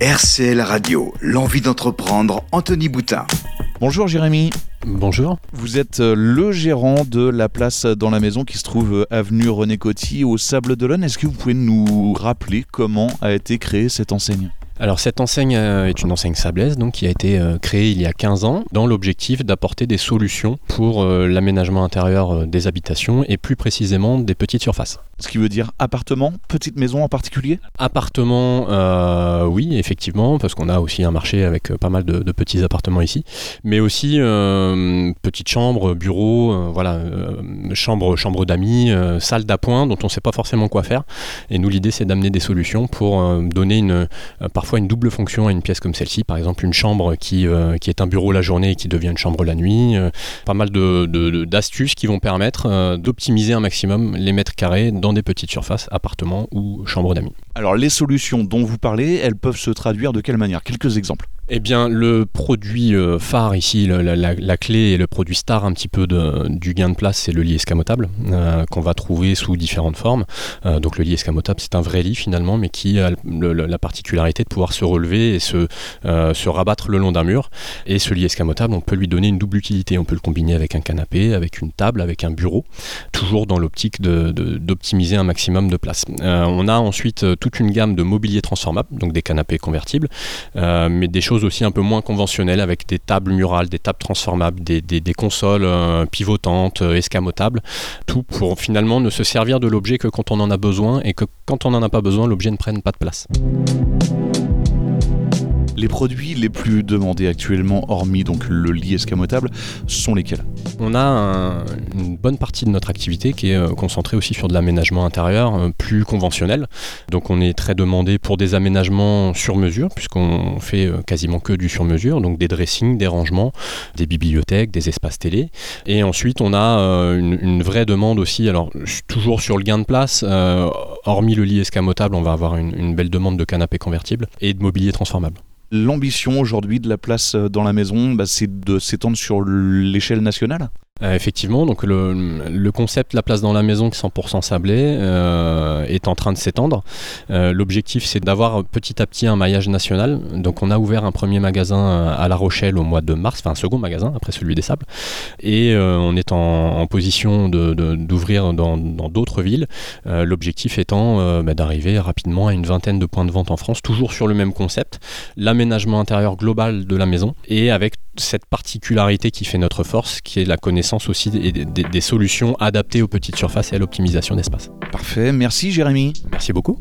RCL Radio, l'envie d'entreprendre, Anthony Boutin. Bonjour Jérémy. Bonjour. Vous êtes euh, le gérant de la place dans la maison qui se trouve euh, avenue René Coty au Sable d'Olonne. Est-ce que vous pouvez nous rappeler comment a été créée cette enseigne? Alors cette enseigne euh, est une enseigne sablaise donc, qui a été euh, créée il y a 15 ans dans l'objectif d'apporter des solutions pour euh, l'aménagement intérieur des habitations et plus précisément des petites surfaces. Ce qui veut dire appartement, petite maison en particulier? Appartement, oui effectivement, parce qu'on a aussi un marché avec pas mal de, petits appartements ici, mais aussi petites chambres, bureaux, voilà, chambre, chambre d'amis, salle d'appoint dont on ne sait pas forcément quoi faire. Et nous l'idée c'est d'amener des solutions pour donner une, parfois une double fonction à une pièce comme celle-ci, par exemple une chambre qui, euh, est un bureau la journée et qui devient une chambre la nuit. Euh, pas mal d'astuces de, qui vont permettre euh, d'optimiser un maximum les mètres carrés dans des petites surfaces, appartements ou chambres d'amis. Alors les solutions dont vous parlez, elles peuvent se traduire de quelle manière? Quelques exemples. Eh bien, le produit phare ici, la, clé et le produit star un petit peu du gain de place, c'est le lit escamotable qu'on va trouver sous différentes formes. donc le lit escamotable, c'est un vrai lit finalement, mais qui a la particularité de pouvoir se relever et se, euh, rabattre le long d'un mur. Et ce lit escamotable, on peut lui donner une double utilité. On peut le combiner avec un canapé, avec une table, avec un bureau, toujours dans l'optique d'optimiser un maximum de place. Euh, on a ensuite euh, toute une gamme de mobilier transformable, donc des canapés convertibles, mais des choses aussi un peu moins conventionnelles avec des tables murales, des tables transformables, des, des, consoles pivotantes, escamotables, tout pour finalement ne se servir de l'objet que quand on en a besoin et que quand on n'en a pas besoin, l'objet ne prenne pas de place. Les produits les plus demandés actuellement, hormis donc le lit escamotable, sont lesquels? On a une bonne partie de notre activité qui est euh, concentrée aussi sur de l'aménagement intérieur euh, plus conventionnel. Donc on est très demandé pour des aménagements sur mesure, puisqu'on fait euh, quasiment que du sur mesure, donc des dressings, des rangements, des bibliothèques, des espaces télé. Et ensuite on a une, vraie demande aussi, alors toujours sur le gain de place, hormis le lit escamotable, on va avoir une, une belle demande de canapés convertibles et de mobilier transformable. L'ambition aujourd'hui de la place euh, dans la maison, bah, c'est de s'étendre sur l'échelle nationale euh, effectivement, donc le, concept La place dans la maison qui est 100% sablé euh, est en train de s'étendre. Euh, l'objectif c'est d'avoir petit à petit un maillage national. Donc on a ouvert un premier magasin à La Rochelle au mois de mars, enfin un second magasin après celui des sables. Et on est en, position d'ouvrir dans d'autres villes. L'objectif étant bah, d'arriver rapidement à une vingtaine de points de vente en France, toujours sur le même concept, l'aménagement intérieur global de la maison et avec cette particularité qui fait notre force, qui est la connaissance aussi des, des solutions adaptées aux petites surfaces et à l'optimisation d'espace. Parfait, merci Jérémy. Merci beaucoup.